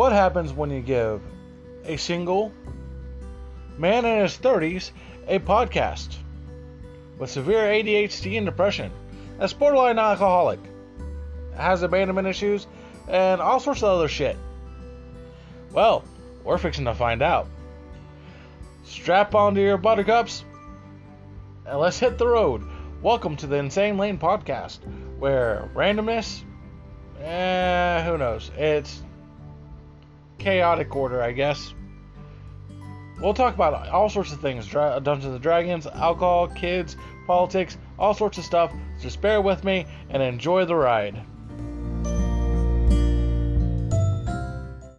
What happens when you give a single man in his 30s a podcast with severe ADHD and depression, a borderline alcoholic, has abandonment issues, and all sorts of other shit? Well, we're fixing to find out. Strap onto your buttercups and let's hit the road. Welcome to the Insane Lane podcast, where randomness, eh, who knows? It's chaotic order, I guess. We'll talk about all sorts of things Dra- Dungeons and Dragons, alcohol, kids, politics, all sorts of stuff. Just bear with me and enjoy the ride.